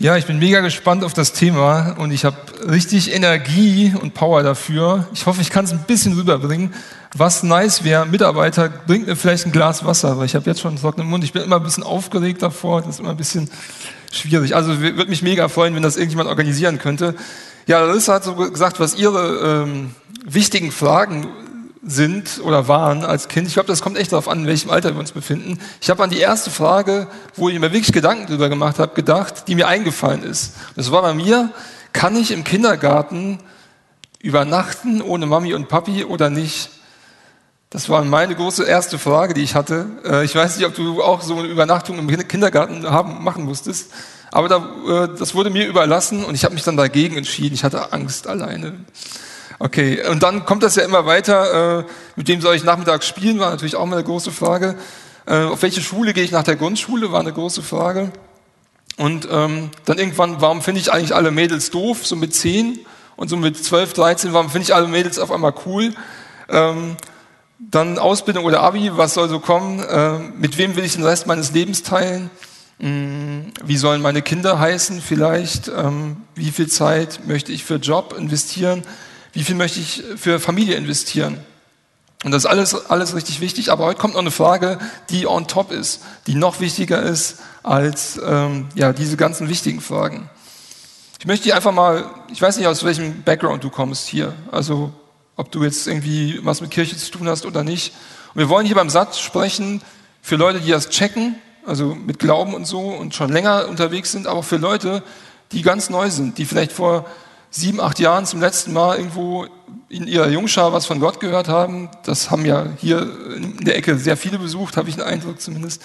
Ja, ich bin mega gespannt auf das Thema und ich habe richtig Energie und Power dafür. Ich hoffe, ich kann es ein bisschen rüberbringen. Was nice wäre, Mitarbeiter, bringt mir vielleicht ein Glas Wasser, weil ich habe jetzt schon einen trockenen Mund. Ich bin immer ein bisschen aufgeregt davor, das ist immer ein bisschen schwierig. Also würde mich mega freuen, wenn das irgendjemand organisieren könnte. Ja, Larissa hat so gesagt, was ihre ähm, wichtigen Fragen sind oder waren als Kind. Ich glaube, das kommt echt darauf an, in welchem Alter wir uns befinden. Ich habe an die erste Frage, wo ich mir wirklich Gedanken drüber gemacht habe, gedacht, die mir eingefallen ist. Das war bei mir, kann ich im Kindergarten übernachten ohne Mami und Papi oder nicht? Das war meine große erste Frage, die ich hatte. Äh, ich weiß nicht, ob du auch so eine Übernachtung im Kindergarten haben, machen musstest, aber da, äh, das wurde mir überlassen und ich habe mich dann dagegen entschieden. Ich hatte Angst alleine. Okay, und dann kommt das ja immer weiter. Äh, mit wem soll ich nachmittags spielen, war natürlich auch mal eine große Frage. Äh, auf welche Schule gehe ich nach der Grundschule, war eine große Frage. Und ähm, dann irgendwann, warum finde ich eigentlich alle Mädels doof, so mit 10 und so mit 12, 13, warum finde ich alle Mädels auf einmal cool? Ähm, dann Ausbildung oder Abi, was soll so kommen? Äh, mit wem will ich den Rest meines Lebens teilen? Hm, wie sollen meine Kinder heißen vielleicht? Ähm, wie viel Zeit möchte ich für Job investieren? Wie viel möchte ich für Familie investieren? Und das ist alles, alles richtig wichtig. Aber heute kommt noch eine Frage, die on top ist, die noch wichtiger ist als ähm, ja, diese ganzen wichtigen Fragen. Ich möchte dir einfach mal, ich weiß nicht, aus welchem Background du kommst hier. Also, ob du jetzt irgendwie was mit Kirche zu tun hast oder nicht. Und wir wollen hier beim Satz sprechen für Leute, die das checken, also mit Glauben und so und schon länger unterwegs sind, aber auch für Leute, die ganz neu sind, die vielleicht vor sieben, acht Jahren zum letzten Mal irgendwo in ihrer Jungschar was von Gott gehört haben. Das haben ja hier in der Ecke sehr viele besucht, habe ich einen Eindruck zumindest.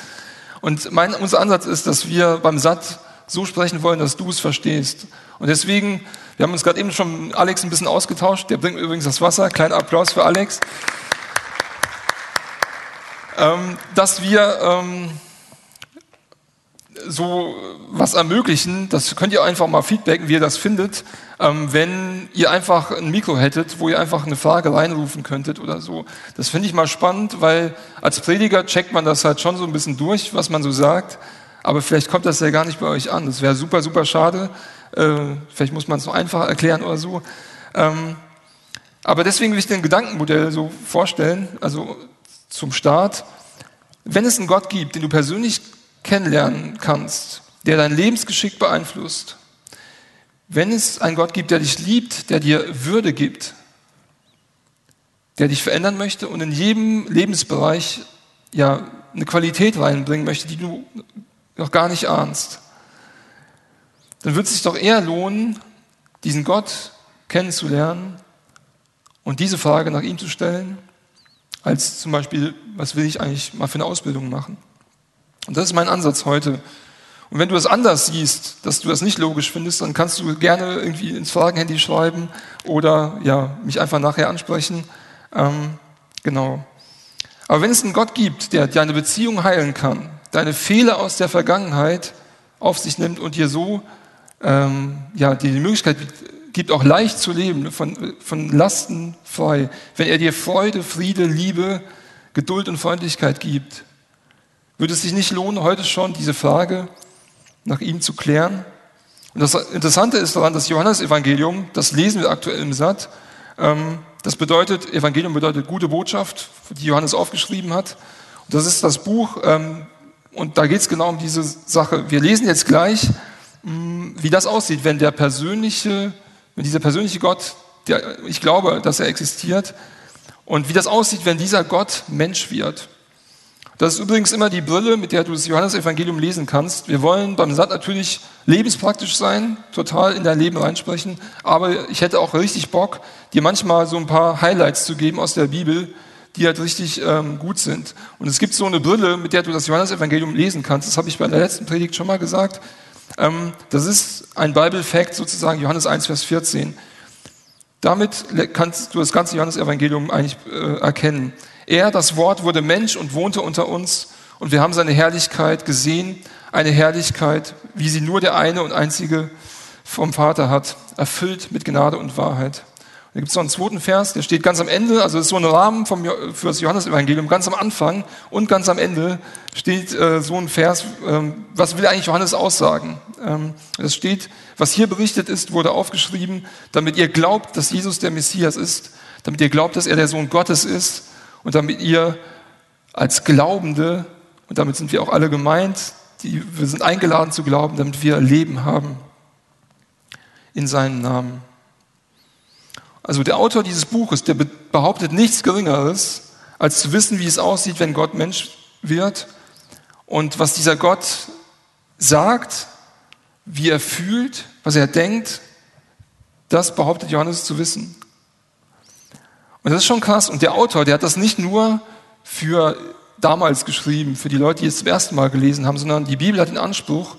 Und mein, unser Ansatz ist, dass wir beim Satt so sprechen wollen, dass du es verstehst. Und deswegen, wir haben uns gerade eben schon Alex ein bisschen ausgetauscht. Der bringt übrigens das Wasser. Kleiner Applaus für Alex. Ähm, dass wir ähm, so was ermöglichen, das könnt ihr einfach mal feedbacken, wie ihr das findet, ähm, wenn ihr einfach ein Mikro hättet, wo ihr einfach eine Frage reinrufen könntet oder so. Das finde ich mal spannend, weil als Prediger checkt man das halt schon so ein bisschen durch, was man so sagt, aber vielleicht kommt das ja gar nicht bei euch an. Das wäre super, super schade. Äh, vielleicht muss man es noch einfacher erklären oder so. Ähm, aber deswegen will ich den Gedankenmodell so vorstellen, also zum Start. Wenn es einen Gott gibt, den du persönlich kennenlernen kannst, der dein Lebensgeschick beeinflusst, wenn es einen Gott gibt, der dich liebt, der dir Würde gibt, der dich verändern möchte und in jedem Lebensbereich ja eine Qualität reinbringen möchte, die du noch gar nicht ahnst, dann wird es sich doch eher lohnen, diesen Gott kennenzulernen und diese Frage nach ihm zu stellen, als zum Beispiel, was will ich eigentlich mal für eine Ausbildung machen? Und das ist mein Ansatz heute. Und wenn du es anders siehst, dass du das nicht logisch findest, dann kannst du gerne irgendwie ins Fragenhandy schreiben oder ja, mich einfach nachher ansprechen. Ähm, genau. Aber wenn es einen Gott gibt, der deine Beziehung heilen kann, deine Fehler aus der Vergangenheit auf sich nimmt und dir so ähm, ja, die Möglichkeit gibt, auch leicht zu leben, von, von Lasten frei, wenn er dir Freude, Friede, Liebe, Geduld und Freundlichkeit gibt, würde es sich nicht lohnen, heute schon diese Frage nach ihm zu klären? Und das Interessante ist daran, das Johannesevangelium, das lesen wir aktuell im Satt, ähm, das bedeutet, Evangelium bedeutet gute Botschaft, die Johannes aufgeschrieben hat. Und das ist das Buch, ähm, und da geht es genau um diese Sache. Wir lesen jetzt gleich, mm, wie das aussieht, wenn der persönliche, wenn dieser persönliche Gott, der, ich glaube, dass er existiert, und wie das aussieht, wenn dieser Gott Mensch wird. Das ist übrigens immer die Brille, mit der du das Johannesevangelium lesen kannst. Wir wollen beim Satt natürlich lebenspraktisch sein, total in dein Leben reinsprechen, aber ich hätte auch richtig Bock, dir manchmal so ein paar Highlights zu geben aus der Bibel, die halt richtig ähm, gut sind. Und es gibt so eine Brille, mit der du das Johannesevangelium lesen kannst. Das habe ich bei der letzten Predigt schon mal gesagt. Ähm, das ist ein Bible-Fact sozusagen, Johannes 1, Vers 14. Damit kannst du das ganze Johannesevangelium eigentlich äh, erkennen. Er, das Wort, wurde Mensch und wohnte unter uns und wir haben seine Herrlichkeit gesehen, eine Herrlichkeit, wie sie nur der eine und einzige vom Vater hat, erfüllt mit Gnade und Wahrheit. Da gibt es noch einen zweiten Vers, der steht ganz am Ende, also ist so ein Rahmen vom, für das Johannesevangelium, ganz am Anfang und ganz am Ende steht äh, so ein Vers, ähm, was will eigentlich Johannes aussagen? Ähm, es steht, was hier berichtet ist, wurde aufgeschrieben, damit ihr glaubt, dass Jesus der Messias ist, damit ihr glaubt, dass er der Sohn Gottes ist und damit ihr als Glaubende, und damit sind wir auch alle gemeint, die, wir sind eingeladen zu glauben, damit wir Leben haben in seinem Namen. Also der Autor dieses Buches, der behauptet nichts Geringeres, als zu wissen, wie es aussieht, wenn Gott Mensch wird und was dieser Gott sagt, wie er fühlt, was er denkt, das behauptet Johannes zu wissen. Und das ist schon krass. Und der Autor, der hat das nicht nur für damals geschrieben, für die Leute, die es zum ersten Mal gelesen haben, sondern die Bibel hat den Anspruch,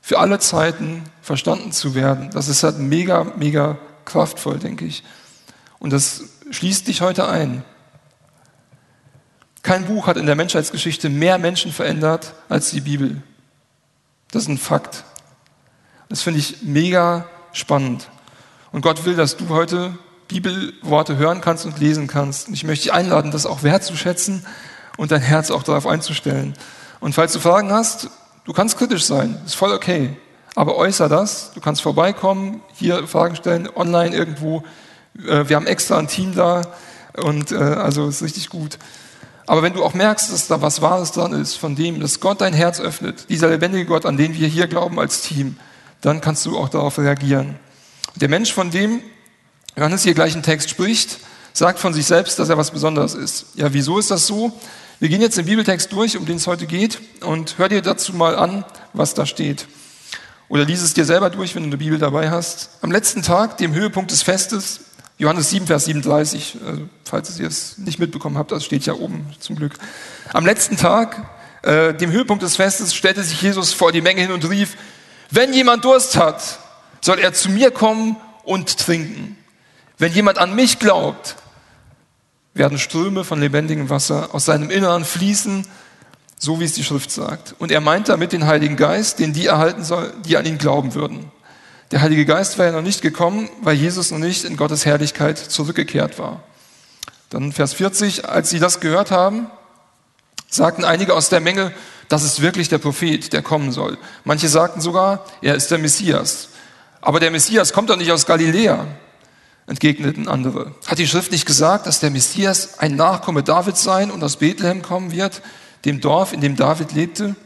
für alle Zeiten verstanden zu werden. Das ist halt mega, mega kraftvoll, denke ich. Und das schließt dich heute ein. Kein Buch hat in der Menschheitsgeschichte mehr Menschen verändert als die Bibel. Das ist ein Fakt. Das finde ich mega spannend. Und Gott will, dass du heute Bibelworte hören kannst und lesen kannst. Und ich möchte dich einladen, das auch wertzuschätzen und dein Herz auch darauf einzustellen. Und falls du Fragen hast, du kannst kritisch sein, ist voll okay. Aber äußer das, du kannst vorbeikommen, hier Fragen stellen, online irgendwo. Äh, wir haben extra ein Team da und äh, also ist richtig gut. Aber wenn du auch merkst, dass da was Wahres dran ist, von dem, dass Gott dein Herz öffnet, dieser lebendige Gott, an den wir hier glauben als Team, dann kannst du auch darauf reagieren. Der Mensch, von dem Johannes hier gleich im Text spricht, sagt von sich selbst, dass er was Besonderes ist. Ja, wieso ist das so? Wir gehen jetzt den Bibeltext durch, um den es heute geht, und hör dir dazu mal an, was da steht. Oder lies es dir selber durch, wenn du eine Bibel dabei hast. Am letzten Tag, dem Höhepunkt des Festes, Johannes 7, Vers 37, also falls ihr es nicht mitbekommen habt, das steht ja oben zum Glück. Am letzten Tag, äh, dem Höhepunkt des Festes, stellte sich Jesus vor die Menge hin und rief, wenn jemand Durst hat, soll er zu mir kommen und trinken. Wenn jemand an mich glaubt, werden Ströme von lebendigem Wasser aus seinem Inneren fließen, so wie es die Schrift sagt. Und er meint damit den Heiligen Geist, den die erhalten soll, die an ihn glauben würden. Der Heilige Geist war ja noch nicht gekommen, weil Jesus noch nicht in Gottes Herrlichkeit zurückgekehrt war. Dann Vers 40, als sie das gehört haben, sagten einige aus der Menge, das ist wirklich der Prophet, der kommen soll. Manche sagten sogar, er ist der Messias. Aber der Messias kommt doch nicht aus Galiläa entgegneten andere. Hat die Schrift nicht gesagt, dass der Messias ein Nachkomme Davids sein und aus Bethlehem kommen wird, dem Dorf, in dem David lebte?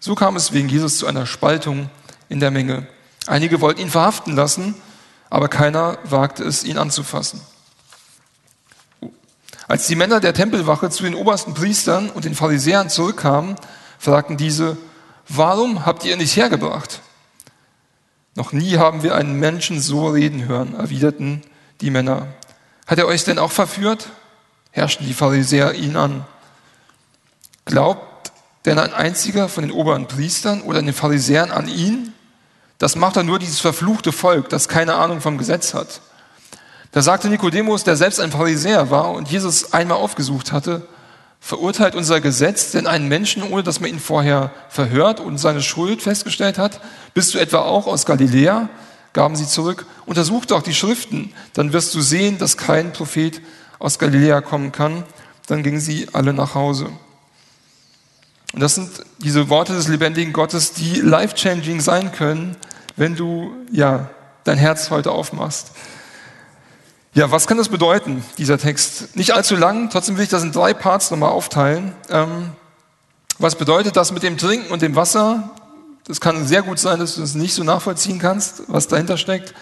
So kam es wegen Jesus zu einer Spaltung in der Menge. Einige wollten ihn verhaften lassen, aber keiner wagte es, ihn anzufassen. Als die Männer der Tempelwache zu den obersten Priestern und den Pharisäern zurückkamen, fragten diese, warum habt ihr ihn nicht hergebracht? Noch nie haben wir einen Menschen so reden hören, erwiderten die Männer. Hat er euch denn auch verführt? herrschten die Pharisäer ihn an. Glaubt denn ein einziger von den oberen Priestern oder den Pharisäern an ihn? Das macht dann nur dieses verfluchte Volk, das keine Ahnung vom Gesetz hat. Da sagte Nikodemus, der selbst ein Pharisäer war und Jesus einmal aufgesucht hatte, Verurteilt unser Gesetz denn einen Menschen, ohne dass man ihn vorher verhört und seine Schuld festgestellt hat? Bist du etwa auch aus Galiläa? gaben sie zurück. Untersuch doch die Schriften, dann wirst du sehen, dass kein Prophet aus Galiläa kommen kann. Dann gingen sie alle nach Hause. Und das sind diese Worte des lebendigen Gottes, die life-changing sein können, wenn du, ja, dein Herz heute aufmachst. Ja, was kann das bedeuten, dieser Text? Nicht allzu lang, trotzdem will ich das in drei Parts nochmal aufteilen. Ähm, was bedeutet das mit dem Trinken und dem Wasser? Das kann sehr gut sein, dass du das nicht so nachvollziehen kannst, was dahinter steckt.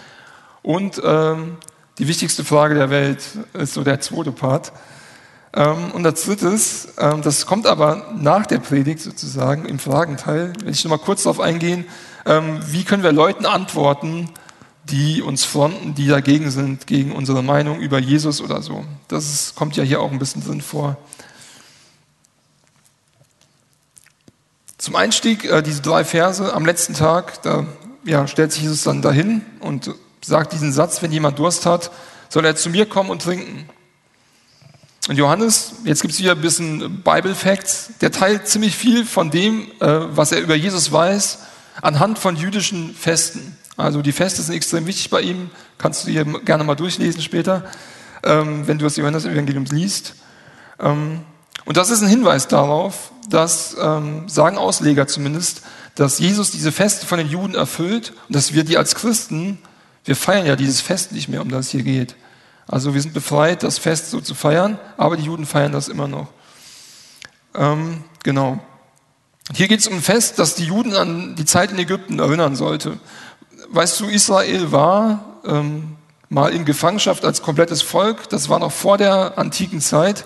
Und ähm, die wichtigste Frage der Welt ist so der zweite Part. Ähm, und als drittes, ähm, das kommt aber nach der Predigt sozusagen im Fragenteil, will ich nochmal kurz darauf eingehen, ähm, wie können wir Leuten antworten, die uns fronten, die dagegen sind, gegen unsere Meinung über Jesus oder so. Das ist, kommt ja hier auch ein bisschen drin vor. Zum Einstieg äh, diese drei Verse am letzten Tag, da ja, stellt sich Jesus dann dahin und sagt diesen Satz, wenn jemand Durst hat, soll er zu mir kommen und trinken. Und Johannes, jetzt gibt es wieder ein bisschen Bible Facts, der teilt ziemlich viel von dem, äh, was er über Jesus weiß, anhand von jüdischen Festen. Also die Feste sind extrem wichtig bei ihm. Kannst du dir gerne mal durchlesen später, ähm, wenn du das Johannes-Evangelium liest. Ähm, und das ist ein Hinweis darauf, dass, ähm, sagen Ausleger zumindest, dass Jesus diese Feste von den Juden erfüllt und dass wir die als Christen, wir feiern ja dieses Fest nicht mehr, um das es hier geht. Also wir sind befreit, das Fest so zu feiern, aber die Juden feiern das immer noch. Ähm, genau. Hier geht es um ein Fest, das die Juden an die Zeit in Ägypten erinnern sollte. Weißt du, Israel war ähm, mal in Gefangenschaft als komplettes Volk. Das war noch vor der antiken Zeit.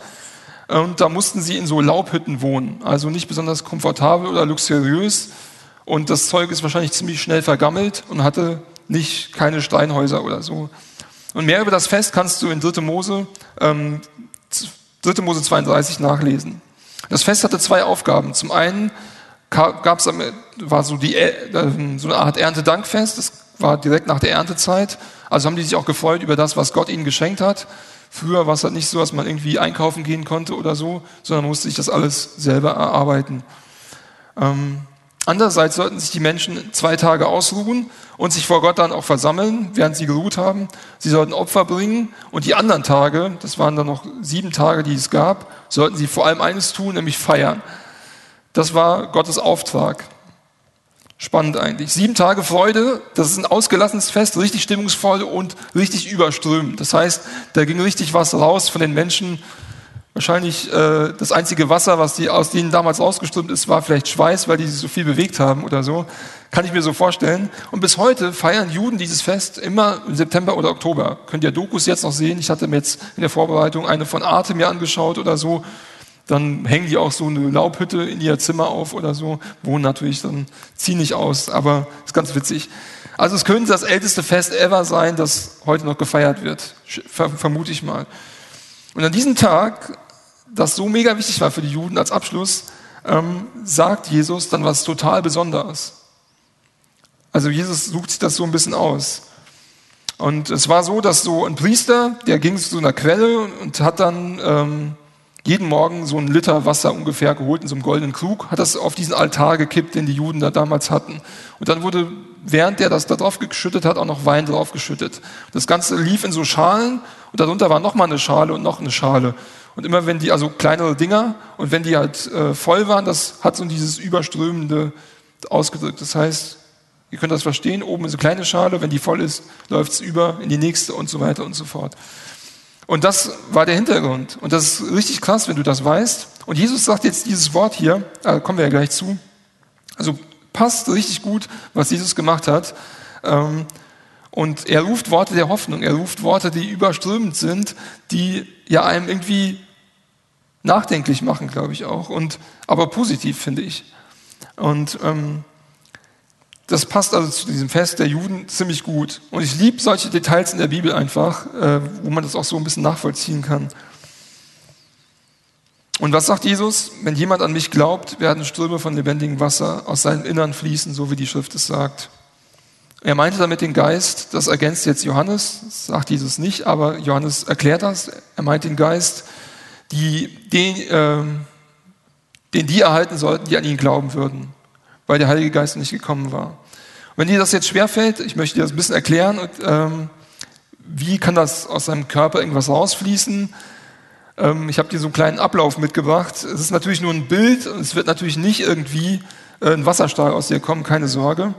Und da mussten sie in so Laubhütten wohnen. Also nicht besonders komfortabel oder luxuriös. Und das Zeug ist wahrscheinlich ziemlich schnell vergammelt und hatte nicht keine Steinhäuser oder so. Und mehr über das Fest kannst du in 3. Mose, ähm, 3. Mose 32 nachlesen. Das Fest hatte zwei Aufgaben. Zum einen gab es war so die äh, so eine Art Erntedankfest. Das war direkt nach der Erntezeit. Also haben die sich auch gefreut über das, was Gott ihnen geschenkt hat. Früher war es halt nicht so, dass man irgendwie einkaufen gehen konnte oder so, sondern musste sich das alles selber erarbeiten. Ähm, andererseits sollten sich die Menschen zwei Tage ausruhen und sich vor Gott dann auch versammeln, während sie geruht haben. Sie sollten Opfer bringen und die anderen Tage, das waren dann noch sieben Tage, die es gab, sollten sie vor allem eines tun, nämlich feiern. Das war Gottes Auftrag. Spannend eigentlich. Sieben Tage Freude, das ist ein ausgelassenes Fest, richtig stimmungsvoll und richtig überströmend. Das heißt, da ging richtig was raus von den Menschen. Wahrscheinlich äh, das einzige Wasser, was die, aus denen damals rausgeströmt ist, war vielleicht Schweiß, weil die sich so viel bewegt haben oder so. Kann ich mir so vorstellen. Und bis heute feiern Juden dieses Fest immer im September oder Oktober. Könnt ihr Dokus jetzt noch sehen? Ich hatte mir jetzt in der Vorbereitung eine von Arte mir angeschaut oder so dann hängen die auch so eine Laubhütte in ihr Zimmer auf oder so, wohnen natürlich dann ziemlich aus, aber ist ganz witzig. Also es könnte das älteste Fest ever sein, das heute noch gefeiert wird, vermute ich mal. Und an diesem Tag, das so mega wichtig war für die Juden als Abschluss, ähm, sagt Jesus dann was total Besonderes. Also Jesus sucht sich das so ein bisschen aus. Und es war so, dass so ein Priester, der ging zu einer Quelle und hat dann ähm, jeden Morgen so einen Liter Wasser ungefähr geholt in so einem goldenen Krug, hat das auf diesen Altar gekippt, den die Juden da damals hatten. Und dann wurde, während der das da drauf geschüttet hat, auch noch Wein drauf geschüttet. Das Ganze lief in so Schalen und darunter war nochmal eine Schale und noch eine Schale. Und immer wenn die, also kleinere Dinger, und wenn die halt äh, voll waren, das hat so dieses Überströmende ausgedrückt. Das heißt, ihr könnt das verstehen, oben ist eine kleine Schale, wenn die voll ist, läuft es über in die nächste und so weiter und so fort. Und das war der Hintergrund. Und das ist richtig krass, wenn du das weißt. Und Jesus sagt jetzt dieses Wort hier, da kommen wir ja gleich zu. Also passt richtig gut, was Jesus gemacht hat. Ähm, und er ruft Worte der Hoffnung, er ruft Worte, die überströmend sind, die ja einem irgendwie nachdenklich machen, glaube ich auch. Und aber positiv finde ich. Und ähm, das passt also zu diesem Fest der Juden ziemlich gut. Und ich liebe solche Details in der Bibel einfach, äh, wo man das auch so ein bisschen nachvollziehen kann. Und was sagt Jesus? Wenn jemand an mich glaubt, werden Ströme von lebendigem Wasser aus seinem Innern fließen, so wie die Schrift es sagt. Er meinte damit den Geist, das ergänzt jetzt Johannes, das sagt Jesus nicht, aber Johannes erklärt das. Er meint den Geist, die, den, äh, den die erhalten sollten, die an ihn glauben würden weil der Heilige Geist nicht gekommen war. Und wenn dir das jetzt schwerfällt, ich möchte dir das ein bisschen erklären, und, ähm, wie kann das aus deinem Körper irgendwas rausfließen? Ähm, ich habe dir so einen kleinen Ablauf mitgebracht. Es ist natürlich nur ein Bild und es wird natürlich nicht irgendwie äh, ein Wasserstrahl aus dir kommen, keine Sorge.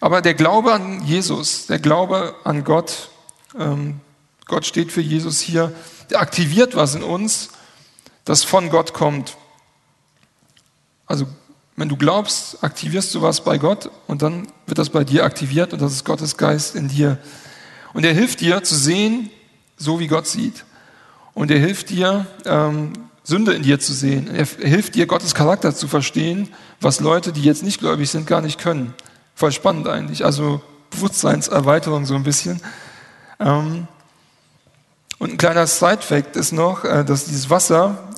Aber der Glaube an Jesus, der Glaube an Gott, ähm, Gott steht für Jesus hier, der aktiviert was in uns, das von Gott kommt. Also wenn du glaubst, aktivierst du was bei Gott und dann wird das bei dir aktiviert und das ist Gottes Geist in dir. Und er hilft dir zu sehen, so wie Gott sieht. Und er hilft dir, ähm, Sünde in dir zu sehen. Er hilft dir, Gottes Charakter zu verstehen, was Leute, die jetzt nicht gläubig sind, gar nicht können. Voll spannend eigentlich. Also Bewusstseinserweiterung so ein bisschen. Ähm, und ein kleiner Side-Fact ist noch, äh, dass dieses Wasser,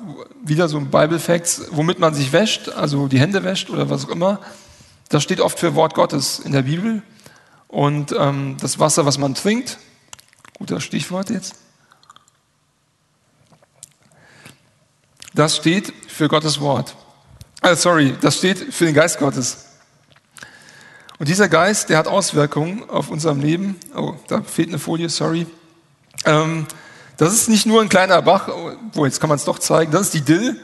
wieder so ein Bible Facts, womit man sich wäscht, also die Hände wäscht oder was auch immer, das steht oft für Wort Gottes in der Bibel. Und ähm, das Wasser, was man trinkt, guter Stichwort jetzt, das steht für Gottes Wort. Äh, sorry, das steht für den Geist Gottes. Und dieser Geist, der hat Auswirkungen auf unserem Leben. Oh, da fehlt eine Folie, sorry. Ähm, das ist nicht nur ein kleiner Bach, wo jetzt kann man es doch zeigen, das ist die Dill.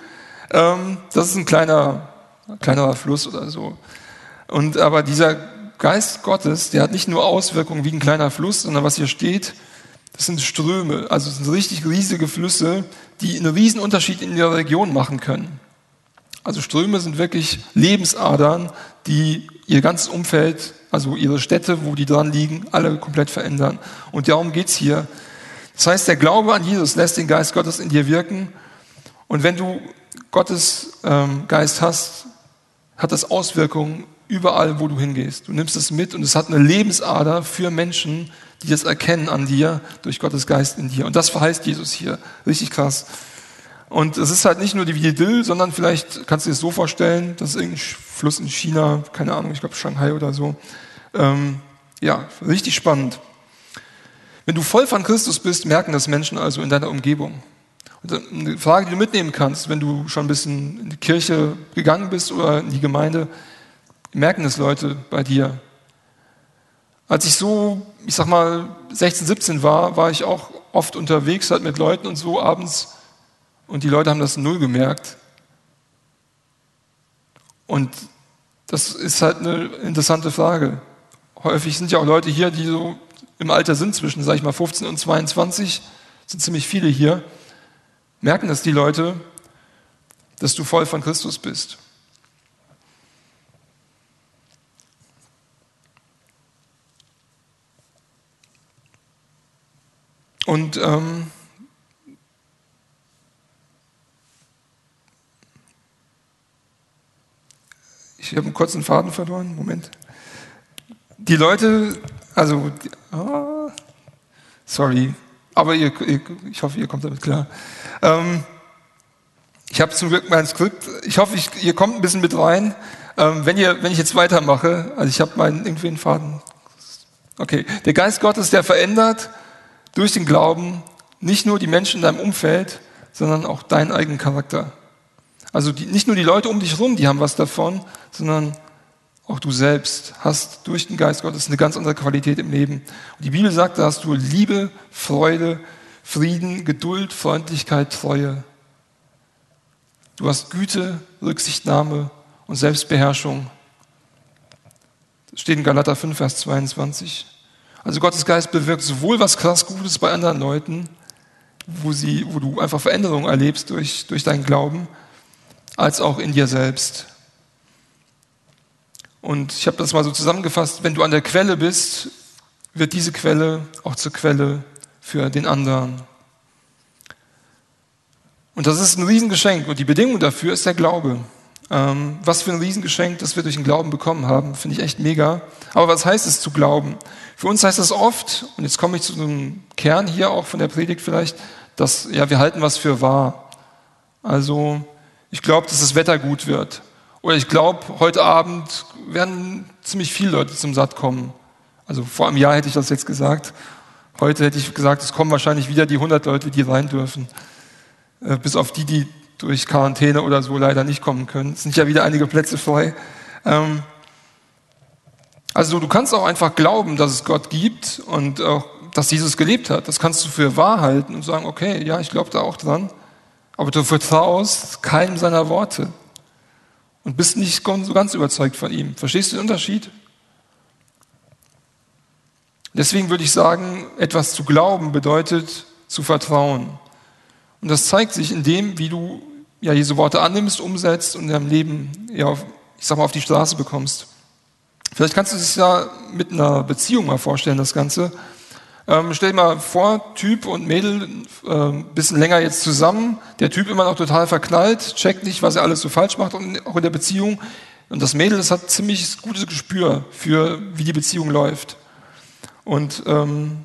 Ähm, das ist ein kleiner, kleinerer Fluss oder so. Und aber dieser Geist Gottes, der hat nicht nur Auswirkungen wie ein kleiner Fluss, sondern was hier steht, das sind Ströme, also sind richtig riesige Flüsse, die einen riesen Unterschied in der Region machen können. Also Ströme sind wirklich Lebensadern, die ihr ganzes Umfeld, also ihre Städte, wo die dran liegen, alle komplett verändern. Und darum geht's hier. Das heißt, der Glaube an Jesus lässt den Geist Gottes in dir wirken. Und wenn du Gottes ähm, Geist hast, hat das Auswirkungen überall, wo du hingehst. Du nimmst es mit und es hat eine Lebensader für Menschen, die das erkennen an dir durch Gottes Geist in dir. Und das verheißt Jesus hier. Richtig krass. Und es ist halt nicht nur die Wiedel, sondern vielleicht kannst du dir das so vorstellen, das ist irgendein Fluss in China, keine Ahnung, ich glaube Shanghai oder so. Ähm, ja, richtig spannend. Wenn du voll von Christus bist, merken das Menschen also in deiner Umgebung. Und eine Frage, die du mitnehmen kannst, wenn du schon ein bisschen in die Kirche gegangen bist oder in die Gemeinde, merken das Leute bei dir. Als ich so, ich sag mal, 16, 17 war, war ich auch oft unterwegs halt mit Leuten und so abends und die Leute haben das null gemerkt. Und das ist halt eine interessante Frage. Häufig sind ja auch Leute hier, die so im Alter sind, zwischen, sag ich mal, 15 und 22, sind ziemlich viele hier, merken das die Leute, dass du voll von Christus bist. Und ähm, ich habe einen kurzen Faden verloren. Moment. Die Leute, also, oh, sorry, aber ihr, ich hoffe, ihr kommt damit klar. Ähm, ich habe zum Glück mein Skript. Ich hoffe, ich, ihr kommt ein bisschen mit rein. Ähm, wenn, ihr, wenn ich jetzt weitermache, also ich habe meinen irgendwie einen Faden. Okay, der Geist Gottes, der verändert durch den Glauben nicht nur die Menschen in deinem Umfeld, sondern auch deinen eigenen Charakter. Also die, nicht nur die Leute um dich herum, die haben was davon, sondern auch du selbst hast durch den Geist Gottes eine ganz andere Qualität im Leben. Und die Bibel sagt, da hast du Liebe, Freude, Frieden, Geduld, Freundlichkeit, Treue. Du hast Güte, Rücksichtnahme und Selbstbeherrschung. Das steht in Galater 5, Vers 22. Also Gottes Geist bewirkt sowohl was krass Gutes bei anderen Leuten, wo, sie, wo du einfach Veränderungen erlebst durch, durch deinen Glauben, als auch in dir selbst. Und ich habe das mal so zusammengefasst, wenn du an der Quelle bist, wird diese Quelle auch zur Quelle für den anderen. Und das ist ein Riesengeschenk und die Bedingung dafür ist der Glaube. Ähm, was für ein Riesengeschenk, das wir durch den Glauben bekommen haben, finde ich echt mega. Aber was heißt es zu glauben? Für uns heißt das oft, und jetzt komme ich zu einem Kern hier auch von der Predigt vielleicht, dass ja, wir halten was für wahr. Also ich glaube, dass das Wetter gut wird. Oder ich glaube, heute Abend werden ziemlich viele Leute zum Satt kommen. Also vor einem Jahr hätte ich das jetzt gesagt. Heute hätte ich gesagt, es kommen wahrscheinlich wieder die 100 Leute, die rein dürfen. Äh, bis auf die, die durch Quarantäne oder so leider nicht kommen können. Es sind ja wieder einige Plätze frei. Ähm, also du kannst auch einfach glauben, dass es Gott gibt und auch, dass Jesus gelebt hat. Das kannst du für wahr halten und sagen, okay, ja, ich glaube da auch dran aber du vertraust keinem seiner Worte und bist nicht so ganz überzeugt von ihm. Verstehst du den Unterschied? Deswegen würde ich sagen, etwas zu glauben bedeutet zu vertrauen. Und das zeigt sich in dem, wie du ja Jesu Worte annimmst, umsetzt und in deinem Leben, ja, ich sag mal, auf die Straße bekommst. Vielleicht kannst du es ja mit einer Beziehung mal vorstellen, das Ganze. Ähm, stell dir mal vor, Typ und Mädel äh, bisschen länger jetzt zusammen. Der Typ immer noch total verknallt, checkt nicht, was er alles so falsch macht, und auch in der Beziehung. Und das Mädel, das hat ziemlich gutes Gespür für, wie die Beziehung läuft. Und ähm,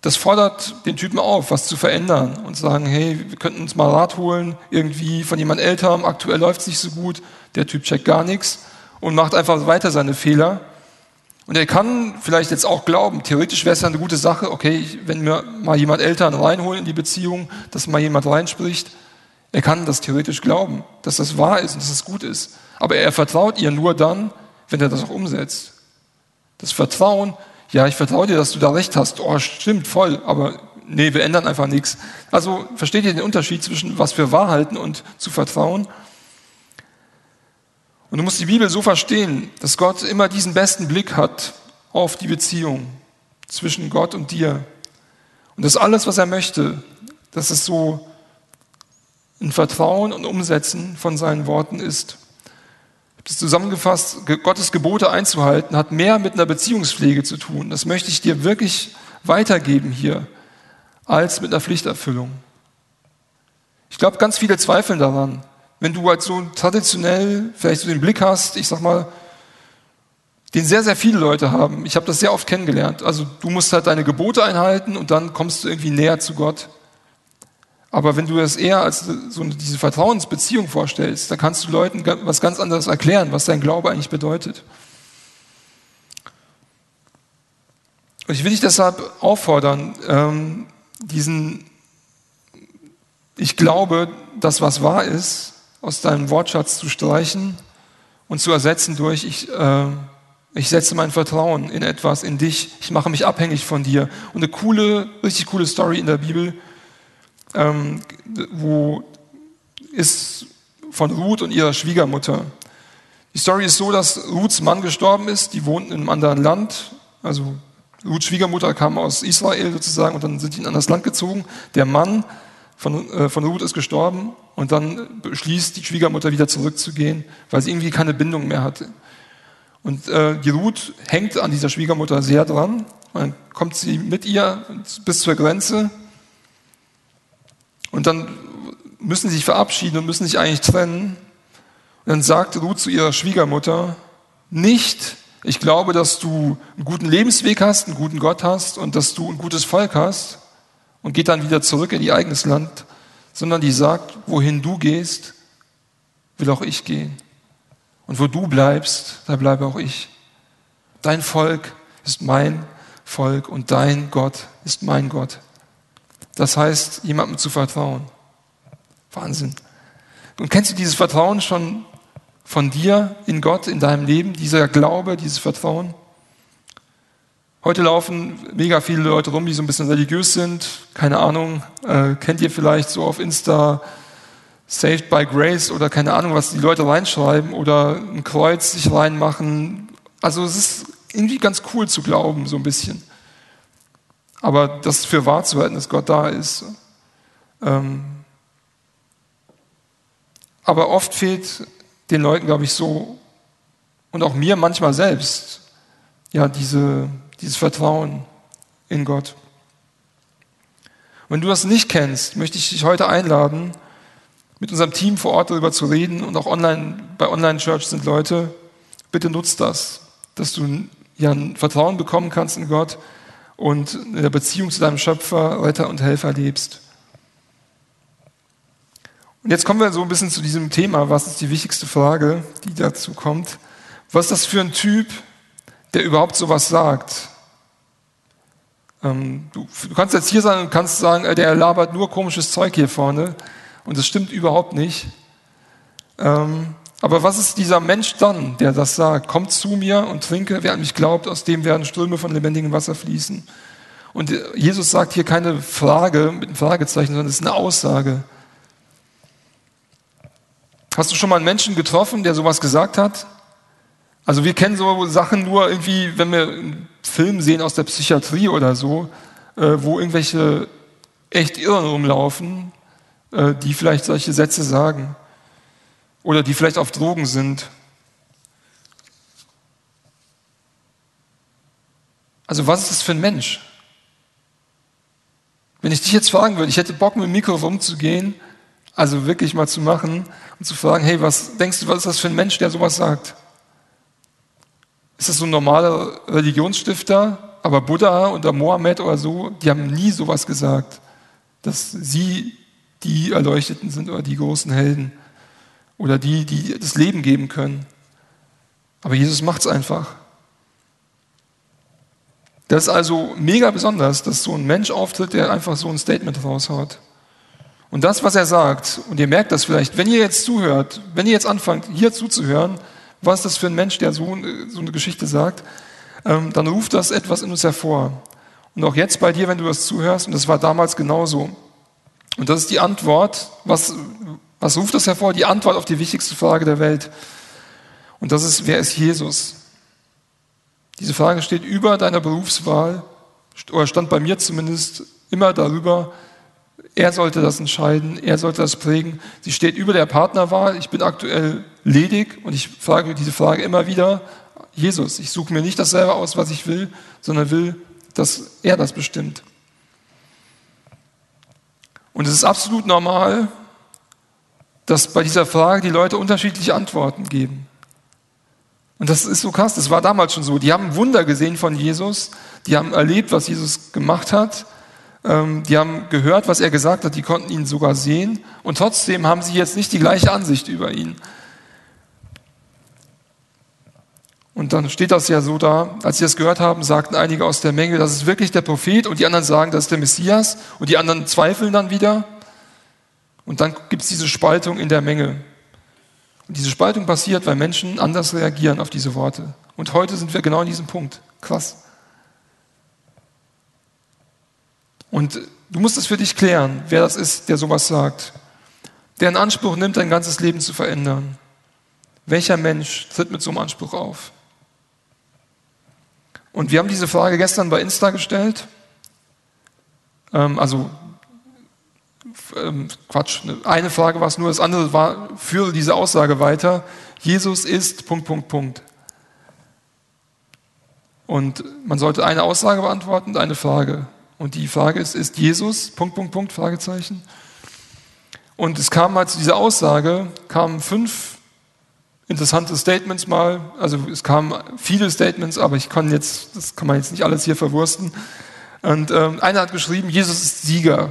das fordert den Typen auf, was zu verändern und zu sagen, hey, wir könnten uns mal Rat holen, irgendwie von jemand älterem, aktuell läuft es nicht so gut, der Typ checkt gar nichts und macht einfach weiter seine Fehler. Und er kann vielleicht jetzt auch glauben, theoretisch wäre es ja eine gute Sache, okay, wenn mir mal jemand Eltern reinholt in die Beziehung, dass mal jemand reinspricht. Er kann das theoretisch glauben, dass das wahr ist und dass das gut ist. Aber er vertraut ihr nur dann, wenn er das auch umsetzt. Das Vertrauen, ja, ich vertraue dir, dass du da recht hast. Oh, stimmt, voll, aber nee, wir ändern einfach nichts. Also versteht ihr den Unterschied zwischen was wir wahrhalten und zu vertrauen? Und du musst die Bibel so verstehen, dass Gott immer diesen besten Blick hat auf die Beziehung zwischen Gott und dir. Und dass alles, was er möchte, dass es so ein Vertrauen und Umsetzen von seinen Worten ist. Ich habe das zusammengefasst, Gottes Gebote einzuhalten, hat mehr mit einer Beziehungspflege zu tun. Das möchte ich dir wirklich weitergeben hier, als mit einer Pflichterfüllung. Ich glaube, ganz viele zweifeln daran wenn du halt so traditionell vielleicht so den Blick hast, ich sag mal, den sehr, sehr viele Leute haben. Ich habe das sehr oft kennengelernt. Also du musst halt deine Gebote einhalten und dann kommst du irgendwie näher zu Gott. Aber wenn du das eher als so diese Vertrauensbeziehung vorstellst, dann kannst du Leuten was ganz anderes erklären, was dein Glaube eigentlich bedeutet. Und ich will dich deshalb auffordern, ähm, diesen, ich glaube, das, was wahr ist, aus deinem Wortschatz zu streichen und zu ersetzen durch, ich, äh, ich setze mein Vertrauen in etwas, in dich, ich mache mich abhängig von dir. Und eine coole, richtig coole Story in der Bibel, ähm, wo ist von Ruth und ihrer Schwiegermutter. Die Story ist so, dass Ruths Mann gestorben ist, die wohnten in einem anderen Land, also Ruths Schwiegermutter kam aus Israel sozusagen und dann sind die in ein anderes Land gezogen. Der Mann von, äh, von Ruth ist gestorben und dann beschließt die Schwiegermutter wieder zurückzugehen, weil sie irgendwie keine Bindung mehr hatte. Und äh, die Ruth hängt an dieser Schwiegermutter sehr dran. Und dann kommt sie mit ihr bis zur Grenze und dann müssen sie sich verabschieden und müssen sich eigentlich trennen. Und dann sagt Ruth zu ihrer Schwiegermutter, nicht, ich glaube, dass du einen guten Lebensweg hast, einen guten Gott hast und dass du ein gutes Volk hast, und geht dann wieder zurück in ihr eigenes Land, sondern die sagt, wohin du gehst, will auch ich gehen. Und wo du bleibst, da bleibe auch ich. Dein Volk ist mein Volk und dein Gott ist mein Gott. Das heißt, jemandem zu vertrauen. Wahnsinn. Und kennst du dieses Vertrauen schon von dir in Gott, in deinem Leben, dieser Glaube, dieses Vertrauen? Heute laufen mega viele Leute rum, die so ein bisschen religiös sind. Keine Ahnung, äh, kennt ihr vielleicht so auf Insta Saved by Grace oder keine Ahnung, was die Leute reinschreiben oder ein Kreuz sich reinmachen. Also es ist irgendwie ganz cool zu glauben, so ein bisschen. Aber das für wahr zu halten, dass Gott da ist. Ähm aber oft fehlt den Leuten, glaube ich, so und auch mir manchmal selbst, ja, diese, dieses Vertrauen in Gott. Wenn du das nicht kennst, möchte ich dich heute einladen, mit unserem Team vor Ort darüber zu reden und auch online, bei Online-Church sind Leute, bitte nutzt das, dass du ja ein Vertrauen bekommen kannst in Gott und in der Beziehung zu deinem Schöpfer, Retter und Helfer lebst. Und jetzt kommen wir so ein bisschen zu diesem Thema, was ist die wichtigste Frage, die dazu kommt. Was ist das für ein Typ, der überhaupt sowas sagt? Ähm, du, du, kannst jetzt hier sein und kannst sagen, äh, der labert nur komisches Zeug hier vorne und das stimmt überhaupt nicht. Ähm, aber was ist dieser Mensch dann, der das sagt? Kommt zu mir und trinke, wer an mich glaubt, aus dem werden Ströme von lebendigem Wasser fließen. Und äh, Jesus sagt hier keine Frage mit einem Fragezeichen, sondern es ist eine Aussage. Hast du schon mal einen Menschen getroffen, der sowas gesagt hat? Also wir kennen so Sachen nur irgendwie, wenn wir Film sehen aus der Psychiatrie oder so, äh, wo irgendwelche echt Irren rumlaufen, äh, die vielleicht solche Sätze sagen oder die vielleicht auf Drogen sind. Also was ist das für ein Mensch? Wenn ich dich jetzt fragen würde, ich hätte Bock mit dem Mikro rumzugehen, also wirklich mal zu machen und zu fragen, hey, was denkst du, was ist das für ein Mensch, der sowas sagt? Ist das so ein normaler Religionsstifter, aber Buddha oder Mohammed oder so, die haben nie sowas gesagt, dass sie die Erleuchteten sind oder die großen Helden oder die, die das Leben geben können. Aber Jesus macht es einfach. Das ist also mega besonders, dass so ein Mensch auftritt, der einfach so ein Statement raushaut. Und das, was er sagt, und ihr merkt das vielleicht, wenn ihr jetzt zuhört, wenn ihr jetzt anfangt, hier zuzuhören, was das für ein Mensch, der so, so eine Geschichte sagt? ähm, dann ruft das etwas in uns hervor. Und auch jetzt bei dir, wenn du das zuhörst, und das war damals genauso. Und das ist die Antwort, was, was ruft das hervor? Die Antwort auf die wichtigste Frage der Welt. Und das ist, wer ist Jesus? Diese Frage steht über deiner Berufswahl, oder stand bei mir zumindest immer darüber, er sollte das entscheiden, er sollte das prägen. Sie steht über der Partnerwahl. Ich bin aktuell ledig und ich frage diese Frage immer wieder, Jesus, ich suche mir nicht das selber aus, was ich will, sondern will, dass er das bestimmt. Und es ist absolut normal, dass bei dieser Frage die Leute unterschiedliche Antworten geben. Und das ist so krass, das war damals schon so. Die haben Wunder gesehen von Jesus, die haben erlebt, was Jesus gemacht hat, ähm, die haben gehört, was er gesagt hat, die konnten ihn sogar sehen und trotzdem haben sie jetzt nicht die gleiche Ansicht über ihn. Und dann steht das ja so da, als sie das gehört haben, sagten einige aus der Menge, das ist wirklich der Prophet und die anderen sagen, das ist der Messias und die anderen zweifeln dann wieder. Und dann gibt es diese Spaltung in der Menge. Und diese Spaltung passiert, weil Menschen anders reagieren auf diese Worte. Und heute sind wir genau in diesem Punkt. Krass. Und du musst es für dich klären, wer das ist, der sowas sagt. Der in Anspruch nimmt, dein ganzes Leben zu verändern. Welcher Mensch tritt mit so einem Anspruch auf? Und wir haben diese Frage gestern bei Insta gestellt. Ähm, also, ähm, Quatsch, eine Frage war es nur, das andere war, führe diese Aussage weiter. Jesus ist, Punkt, Punkt, Punkt. Und man sollte eine Aussage beantworten und eine Frage. Und die Frage ist, ist Jesus, Punkt, Punkt, Punkt, Fragezeichen. Und es kam mal zu dieser Aussage, kamen fünf interessante Statements mal. Also es kamen viele Statements, aber ich kann jetzt, das kann man jetzt nicht alles hier verwursten. Und ähm, einer hat geschrieben, Jesus ist Sieger.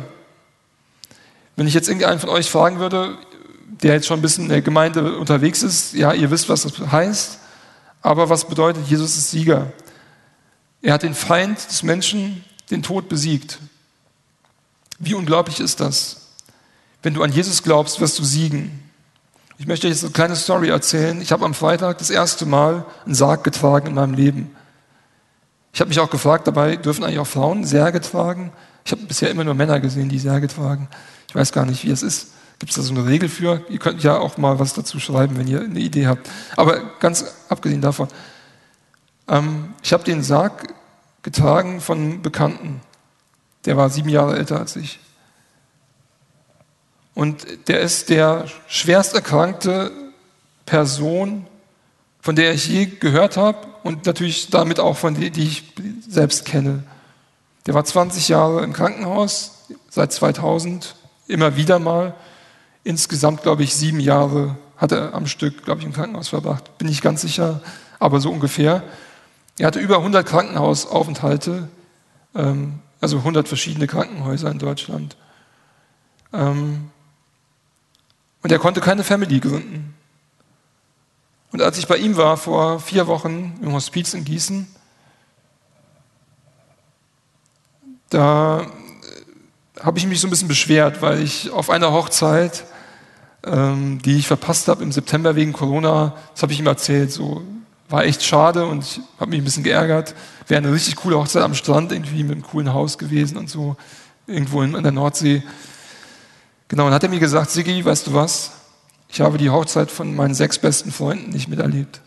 Wenn ich jetzt irgendeinen von euch fragen würde, der jetzt schon ein bisschen in der Gemeinde unterwegs ist, ja, ihr wisst, was das heißt, aber was bedeutet, Jesus ist Sieger? Er hat den Feind des Menschen den Tod besiegt. Wie unglaublich ist das? Wenn du an Jesus glaubst, wirst du siegen. Ich möchte euch jetzt eine kleine Story erzählen. Ich habe am Freitag das erste Mal einen Sarg getragen in meinem Leben. Ich habe mich auch gefragt, dabei dürfen eigentlich auch Frauen Särge tragen? Ich habe bisher immer nur Männer gesehen, die Särge tragen. Ich weiß gar nicht, wie es ist. Gibt es da so eine Regel für? Ihr könnt ja auch mal was dazu schreiben, wenn ihr eine Idee habt. Aber ganz abgesehen davon, ähm, ich habe den Sarg getragen von Bekannten. Der war sieben Jahre älter als ich. Und der ist der schwerst erkrankte Person, von der ich je gehört habe und natürlich damit auch von der, die ich selbst kenne. Der war 20 Jahre im Krankenhaus, seit 2000, immer wieder mal. Insgesamt, glaube ich, sieben Jahre hat er am Stück, glaube ich, im Krankenhaus verbracht. Bin ich ganz sicher, aber so ungefähr. Er hatte über 100 Krankenhausaufenthalte, ähm, also 100 verschiedene Krankenhäuser in Deutschland. Ähm, und er konnte keine Family gründen. Und als ich bei ihm war vor vier Wochen im Hospiz in Gießen, da äh, habe ich mich so ein bisschen beschwert, weil ich auf einer Hochzeit, ähm, die ich verpasst habe im September wegen Corona, das habe ich ihm erzählt, so war echt schade und ich habe mich ein bisschen geärgert. Wäre eine richtig coole Hochzeit am Strand, irgendwie mit einem coolen Haus gewesen und so, irgendwo in, in der Nordsee. Genau, und hat er mir gesagt, Sigi, weißt du was? Ich habe die Hochzeit von meinen sechs besten Freunden nicht miterlebt.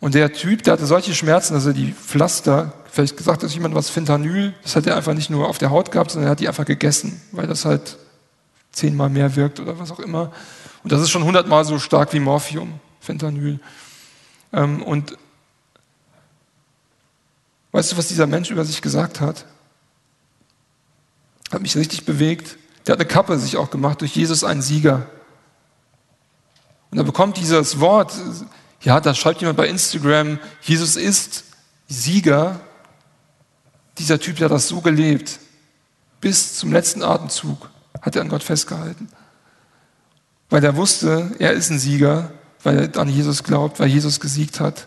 Und der Typ, der hatte solche Schmerzen, dass er die Pflaster, vielleicht gesagt hat jemand was Fentanyl, das hat er einfach nicht nur auf der Haut gehabt, sondern er hat die einfach gegessen, weil das halt zehnmal mehr wirkt oder was auch immer. Und das ist schon hundertmal so stark wie Morphium, Fentanyl. Ähm, und weißt du, was dieser Mensch über sich gesagt hat? Hat mich richtig bewegt. Der hat eine Kappe sich auch gemacht, durch Jesus ein Sieger. Und er bekommt dieses Wort, ja, da schreibt jemand bei Instagram, Jesus ist Sieger. Dieser Typ, der hat das so gelebt. Bis zum letzten Atemzug hat er an Gott festgehalten. Weil er wusste, er ist ein Sieger weil er an Jesus glaubt, weil Jesus gesiegt hat.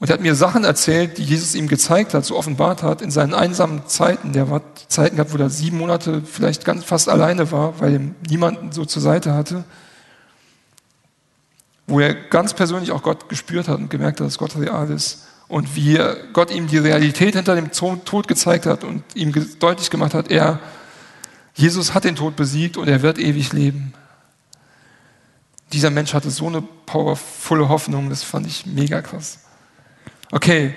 Und er hat mir Sachen erzählt, die Jesus ihm gezeigt hat, so offenbart hat, in seinen einsamen Zeiten. Der war Zeiten gehabt, wo er sieben Monate vielleicht ganz fast alleine war, weil er niemanden so zur Seite hatte. wo er ganz persönlich auch Gott gespürt hat und gemerkt hat, dass Gott real ist. Und wie Gott ihm die Realität hinter dem Tod gezeigt hat und ihm deutlich gemacht hat, er, Jesus hat den Tod besiegt und er wird ewig leben. Dieser Mensch hatte so eine powervolle Hoffnung, das fand ich mega krass. Okay,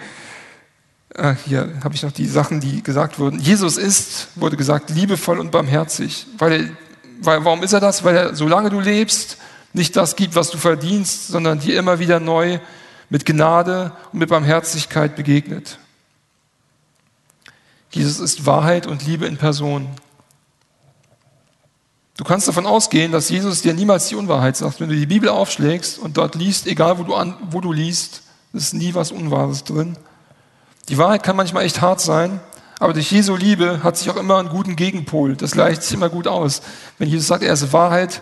äh, hier habe ich noch die Sachen, die gesagt wurden. Jesus ist, wurde gesagt, liebevoll und barmherzig. Weil, weil, warum ist er das? Weil er, solange du lebst, nicht das gibt, was du verdienst, sondern dir immer wieder neu mit Gnade und mit Barmherzigkeit begegnet. Jesus ist Wahrheit und Liebe in Person. Du kannst davon ausgehen, dass Jesus dir niemals die Unwahrheit sagt. Wenn du die Bibel aufschlägst und dort liest, egal wo du, an, wo du liest, ist nie was Unwahres drin. Die Wahrheit kann manchmal echt hart sein, aber durch Jesu Liebe hat sich auch immer einen guten Gegenpol. Das gleicht sich immer gut aus. Wenn Jesus sagt, er ist Wahrheit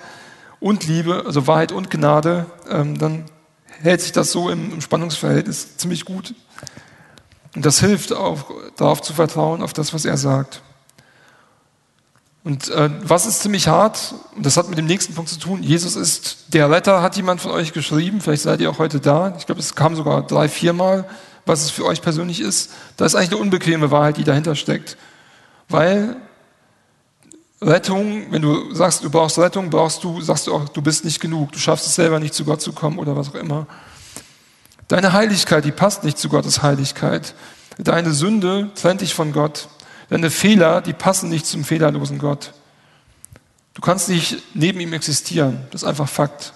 und Liebe, also Wahrheit und Gnade, ähm, dann hält sich das so im, im Spannungsverhältnis ziemlich gut. Und das hilft auch, darauf zu vertrauen, auf das, was er sagt. Und äh, was ist ziemlich hart, und das hat mit dem nächsten Punkt zu tun, Jesus ist der Retter, hat jemand von euch geschrieben, vielleicht seid ihr auch heute da, ich glaube, es kam sogar drei, viermal, was es für euch persönlich ist. Das ist eigentlich eine unbequeme Wahrheit, die dahinter steckt. Weil Rettung, wenn du sagst, du brauchst Rettung, brauchst du, sagst du auch, du bist nicht genug, du schaffst es selber nicht zu Gott zu kommen oder was auch immer. Deine Heiligkeit, die passt nicht zu Gottes Heiligkeit. Deine Sünde trennt dich von Gott. Deine Fehler, die passen nicht zum fehlerlosen Gott. Du kannst nicht neben ihm existieren. Das ist einfach Fakt.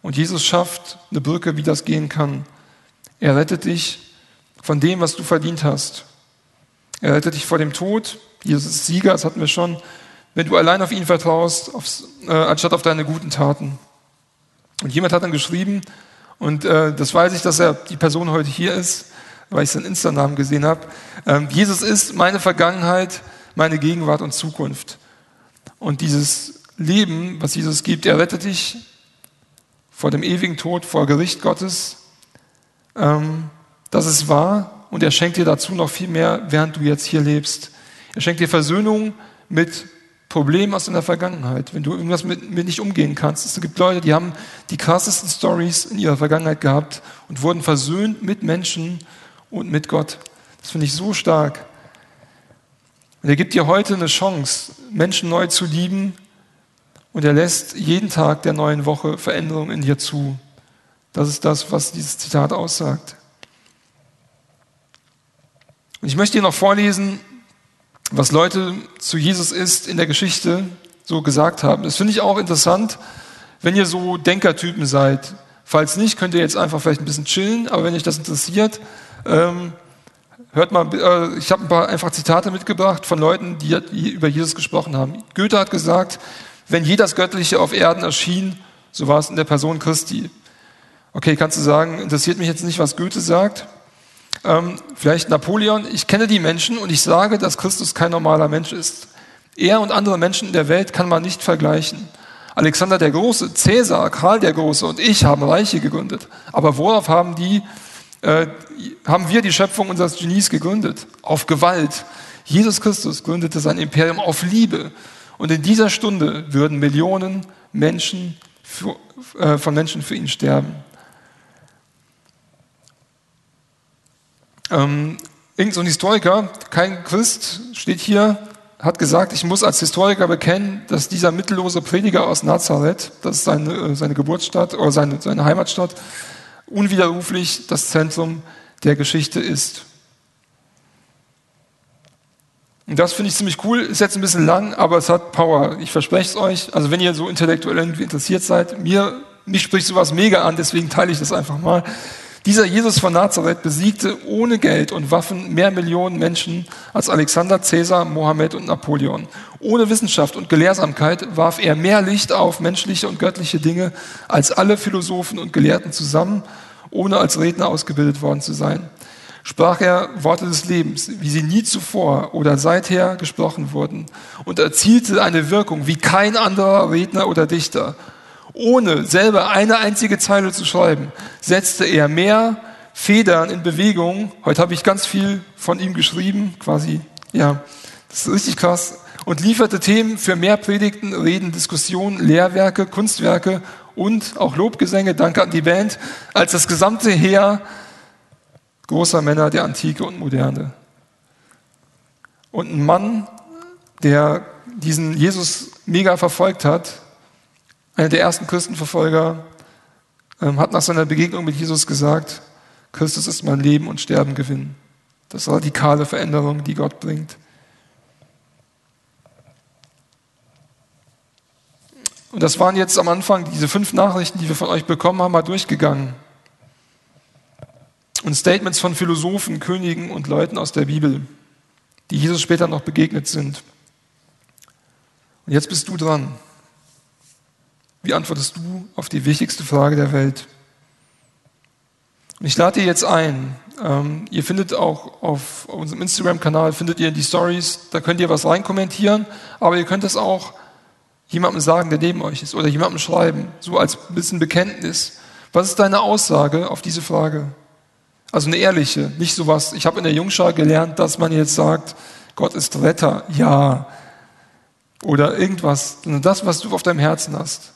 Und Jesus schafft eine Brücke, wie das gehen kann. Er rettet dich von dem, was du verdient hast. Er rettet dich vor dem Tod. Jesus ist Sieger, das hatten wir schon. Wenn du allein auf ihn vertraust, aufs, äh, anstatt auf deine guten Taten. Und jemand hat dann geschrieben, und äh, das weiß ich, dass er die Person heute hier ist, weil ich seinen Insta-Namen gesehen habe. Ähm, Jesus ist meine Vergangenheit, meine Gegenwart und Zukunft. Und dieses Leben, was Jesus gibt, er rettet dich vor dem ewigen Tod, vor Gericht Gottes. Ähm, das ist wahr und er schenkt dir dazu noch viel mehr, während du jetzt hier lebst. Er schenkt dir Versöhnung mit Problemen aus deiner Vergangenheit, wenn du irgendwas mit, mit nicht umgehen kannst. Es gibt Leute, die haben die krassesten Stories in ihrer Vergangenheit gehabt und wurden versöhnt mit Menschen, und mit Gott. Das finde ich so stark. Und er gibt dir heute eine Chance, Menschen neu zu lieben und er lässt jeden Tag der neuen Woche Veränderungen in dir zu. Das ist das, was dieses Zitat aussagt. Und ich möchte dir noch vorlesen, was Leute zu Jesus ist in der Geschichte so gesagt haben. Das finde ich auch interessant, wenn ihr so Denkertypen seid. Falls nicht, könnt ihr jetzt einfach vielleicht ein bisschen chillen, aber wenn euch das interessiert, ähm, hört mal, äh, ich habe ein paar einfach Zitate mitgebracht von Leuten, die, über Jesus gesprochen haben. Goethe hat gesagt, wenn je das Göttliche auf Erden erschien, so war es in der Person Christi. Okay, kannst du sagen, interessiert mich jetzt nicht, was Goethe sagt? Ähm, vielleicht Napoleon. Ich kenne die Menschen und ich sage, dass Christus kein normaler Mensch ist. Er und andere Menschen in der Welt kann man nicht vergleichen. Alexander der Große, Cäsar, Karl der Große und ich haben Reiche gegründet. Aber worauf haben die äh, haben wir die Schöpfung unseres Genies gegründet. Auf Gewalt. Jesus Christus gründete sein Imperium auf Liebe. Und in dieser Stunde würden Millionen Menschen für, äh, von Menschen für ihn sterben. Ähm, irgend so ein Historiker, kein Christ, steht hier, hat gesagt, ich muss als Historiker bekennen, dass dieser mittellose Prediger aus Nazareth, das ist seine, äh, seine Geburtsstadt oder seine, seine Heimatstadt, unwiderruflich das Zentrum der Geschichte ist. Und das finde ich ziemlich cool, ist jetzt ein bisschen lang, aber es hat Power. Ich verspreche es euch. Also wenn ihr so intellektuell interessiert seid, mir, mich spricht sowas mega an, deswegen teile ich das einfach mal. Dieser Jesus von Nazareth besiegte ohne Geld und Waffen mehr Millionen Menschen als Alexander, Caesar, Mohammed und Napoleon. Ohne Wissenschaft und Gelehrsamkeit warf er mehr Licht auf menschliche und göttliche Dinge als alle Philosophen und Gelehrten zusammen, ohne als Redner ausgebildet worden zu sein. Sprach er Worte des Lebens, wie sie nie zuvor oder seither gesprochen wurden, und erzielte eine Wirkung wie kein anderer Redner oder Dichter ohne selber eine einzige Zeile zu schreiben, setzte er mehr Federn in Bewegung. Heute habe ich ganz viel von ihm geschrieben, quasi, ja, das ist richtig krass. Und lieferte Themen für mehr Predigten, Reden, Diskussionen, Lehrwerke, Kunstwerke und auch Lobgesänge, danke an die Band, als das gesamte Heer großer Männer der Antike und Moderne. Und ein Mann, der diesen Jesus mega verfolgt hat, einer der ersten Christenverfolger, ähm, hat nach seiner Begegnung mit Jesus gesagt, Christus ist mein Leben und Sterben gewinnen. Das radikale Veränderung, die Gott bringt. Und das waren jetzt am Anfang diese fünf Nachrichten, die wir von euch bekommen haben, mal durchgegangen. Und Statements von Philosophen, Königen und Leuten aus der Bibel, die Jesus später noch begegnet sind. Und jetzt bist du dran. Wie antwortest du auf die wichtigste Frage der Welt? Und ich lade dir jetzt ein. Ähm, ihr findet auch auf unserem Instagram-Kanal findet ihr die Stories. Da könnt ihr was reinkommentieren, aber ihr könnt es auch jemandem sagen, der neben euch ist, oder jemandem schreiben, so als ein bisschen Bekenntnis. Was ist deine Aussage auf diese Frage? Also eine ehrliche, nicht sowas. Ich habe in der Jungschar gelernt, dass man jetzt sagt, Gott ist Retter, ja. Oder irgendwas, sondern das, was du auf deinem Herzen hast.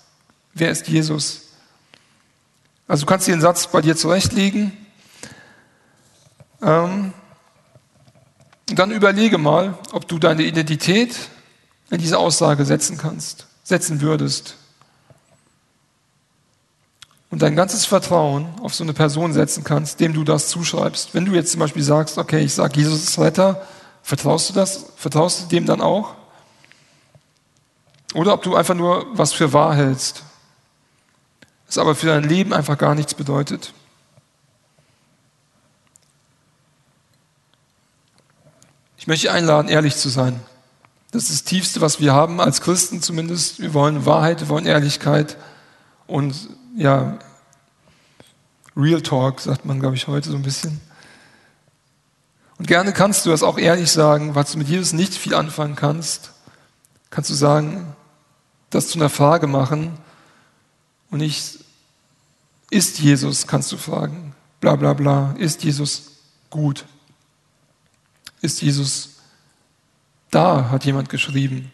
Wer ist Jesus? Also du kannst den Satz bei dir zurechtlegen. Ähm, dann überlege mal, ob du deine Identität in diese Aussage setzen kannst, setzen würdest. Und dein ganzes Vertrauen auf so eine Person setzen kannst, dem du das zuschreibst. Wenn du jetzt zum Beispiel sagst, okay, ich sage, Jesus ist Retter, vertraust du das? Vertraust du dem dann auch? Oder ob du einfach nur was für wahr hältst, es aber für dein Leben einfach gar nichts bedeutet. Ich möchte einladen, ehrlich zu sein. Das ist das Tiefste, was wir haben, als Christen zumindest. Wir wollen Wahrheit, wir wollen Ehrlichkeit und ja, Real Talk, sagt man, glaube ich, heute so ein bisschen. Und gerne kannst du das auch ehrlich sagen, was du mit Jesus nicht viel anfangen kannst. Kannst du sagen, das zu einer Frage machen und nicht, ist Jesus, kannst du fragen, bla bla bla, ist Jesus gut? Ist Jesus da, hat jemand geschrieben.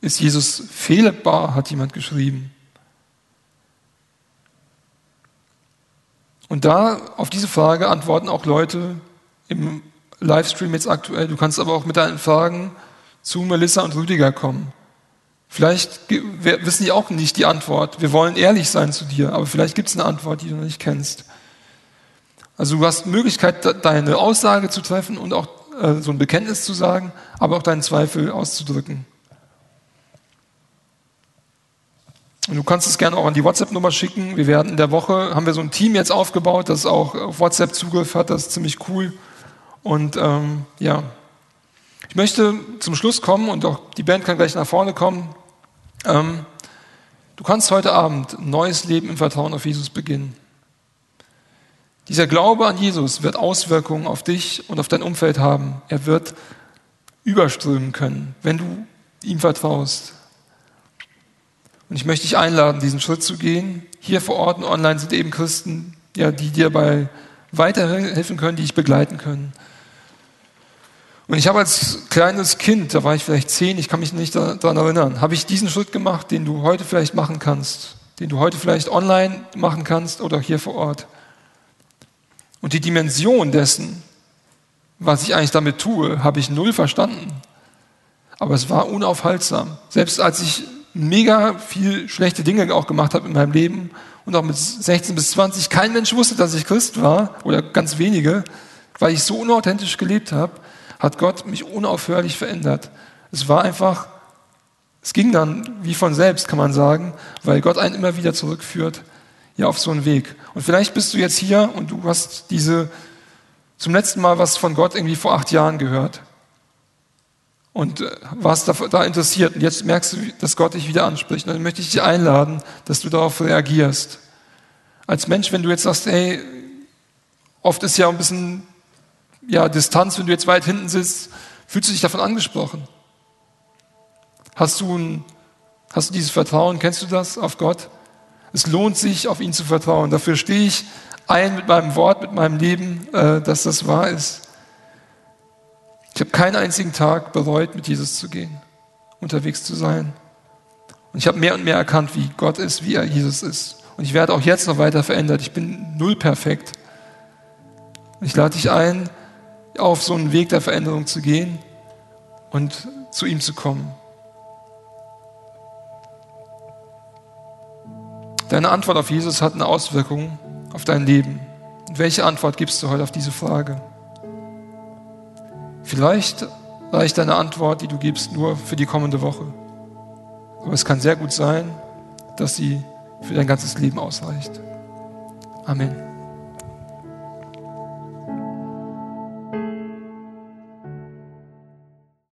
Ist Jesus fehlbar, hat jemand geschrieben. Und da auf diese Frage antworten auch Leute im Livestream jetzt aktuell. Du kannst aber auch mit deinen Fragen zu Melissa und Rüdiger kommen. Vielleicht wissen die auch nicht die Antwort. Wir wollen ehrlich sein zu dir, aber vielleicht gibt es eine Antwort, die du noch nicht kennst. Also du hast Möglichkeit, deine Aussage zu treffen und auch äh, so ein Bekenntnis zu sagen, aber auch deinen Zweifel auszudrücken. Und du kannst es gerne auch an die WhatsApp-Nummer schicken. Wir werden in der Woche, haben wir so ein Team jetzt aufgebaut, das auch auf WhatsApp Zugriff hat. Das ist ziemlich cool. Und ähm, ja, ich möchte zum Schluss kommen und auch die Band kann gleich nach vorne kommen. Ähm, du kannst heute Abend ein neues Leben im Vertrauen auf Jesus beginnen. Dieser Glaube an Jesus wird Auswirkungen auf dich und auf dein Umfeld haben. Er wird überströmen können, wenn du ihm vertraust. Und ich möchte dich einladen, diesen Schritt zu gehen. Hier vor Ort und online sind eben Christen, ja, die dir bei weiterhelfen können, die dich begleiten können. Und ich habe als kleines Kind, da war ich vielleicht zehn, ich kann mich nicht daran erinnern, habe ich diesen Schritt gemacht, den du heute vielleicht machen kannst, den du heute vielleicht online machen kannst oder hier vor Ort. Und die Dimension dessen, was ich eigentlich damit tue, habe ich null verstanden. Aber es war unaufhaltsam. Selbst als ich mega viel schlechte Dinge auch gemacht habe in meinem Leben und auch mit 16 bis 20, kein Mensch wusste, dass ich Christ war oder ganz wenige, weil ich so unauthentisch gelebt habe, hat Gott mich unaufhörlich verändert. Es war einfach, es ging dann wie von selbst, kann man sagen, weil Gott einen immer wieder zurückführt ja auf so einen Weg. Und vielleicht bist du jetzt hier und du hast diese zum letzten Mal was von Gott irgendwie vor acht Jahren gehört und äh, warst da, da interessiert und jetzt merkst du, dass Gott dich wieder anspricht. Und dann möchte ich dich einladen, dass du darauf reagierst. Als Mensch, wenn du jetzt sagst, hey, oft ist ja ein bisschen ja, Distanz, wenn du jetzt weit hinten sitzt, fühlst du dich davon angesprochen? Hast du, ein, hast du dieses Vertrauen, kennst du das auf Gott? Es lohnt sich, auf ihn zu vertrauen. Dafür stehe ich ein mit meinem Wort, mit meinem Leben, äh, dass das wahr ist. Ich habe keinen einzigen Tag bereut, mit Jesus zu gehen, unterwegs zu sein. Und ich habe mehr und mehr erkannt, wie Gott ist, wie er Jesus ist. Und ich werde auch jetzt noch weiter verändert. Ich bin null perfekt. Ich lade dich ein, auf so einen Weg der Veränderung zu gehen und zu ihm zu kommen. Deine Antwort auf Jesus hat eine Auswirkung auf dein Leben. Und welche Antwort gibst du heute auf diese Frage? Vielleicht reicht deine Antwort, die du gibst, nur für die kommende Woche. Aber es kann sehr gut sein, dass sie für dein ganzes Leben ausreicht. Amen.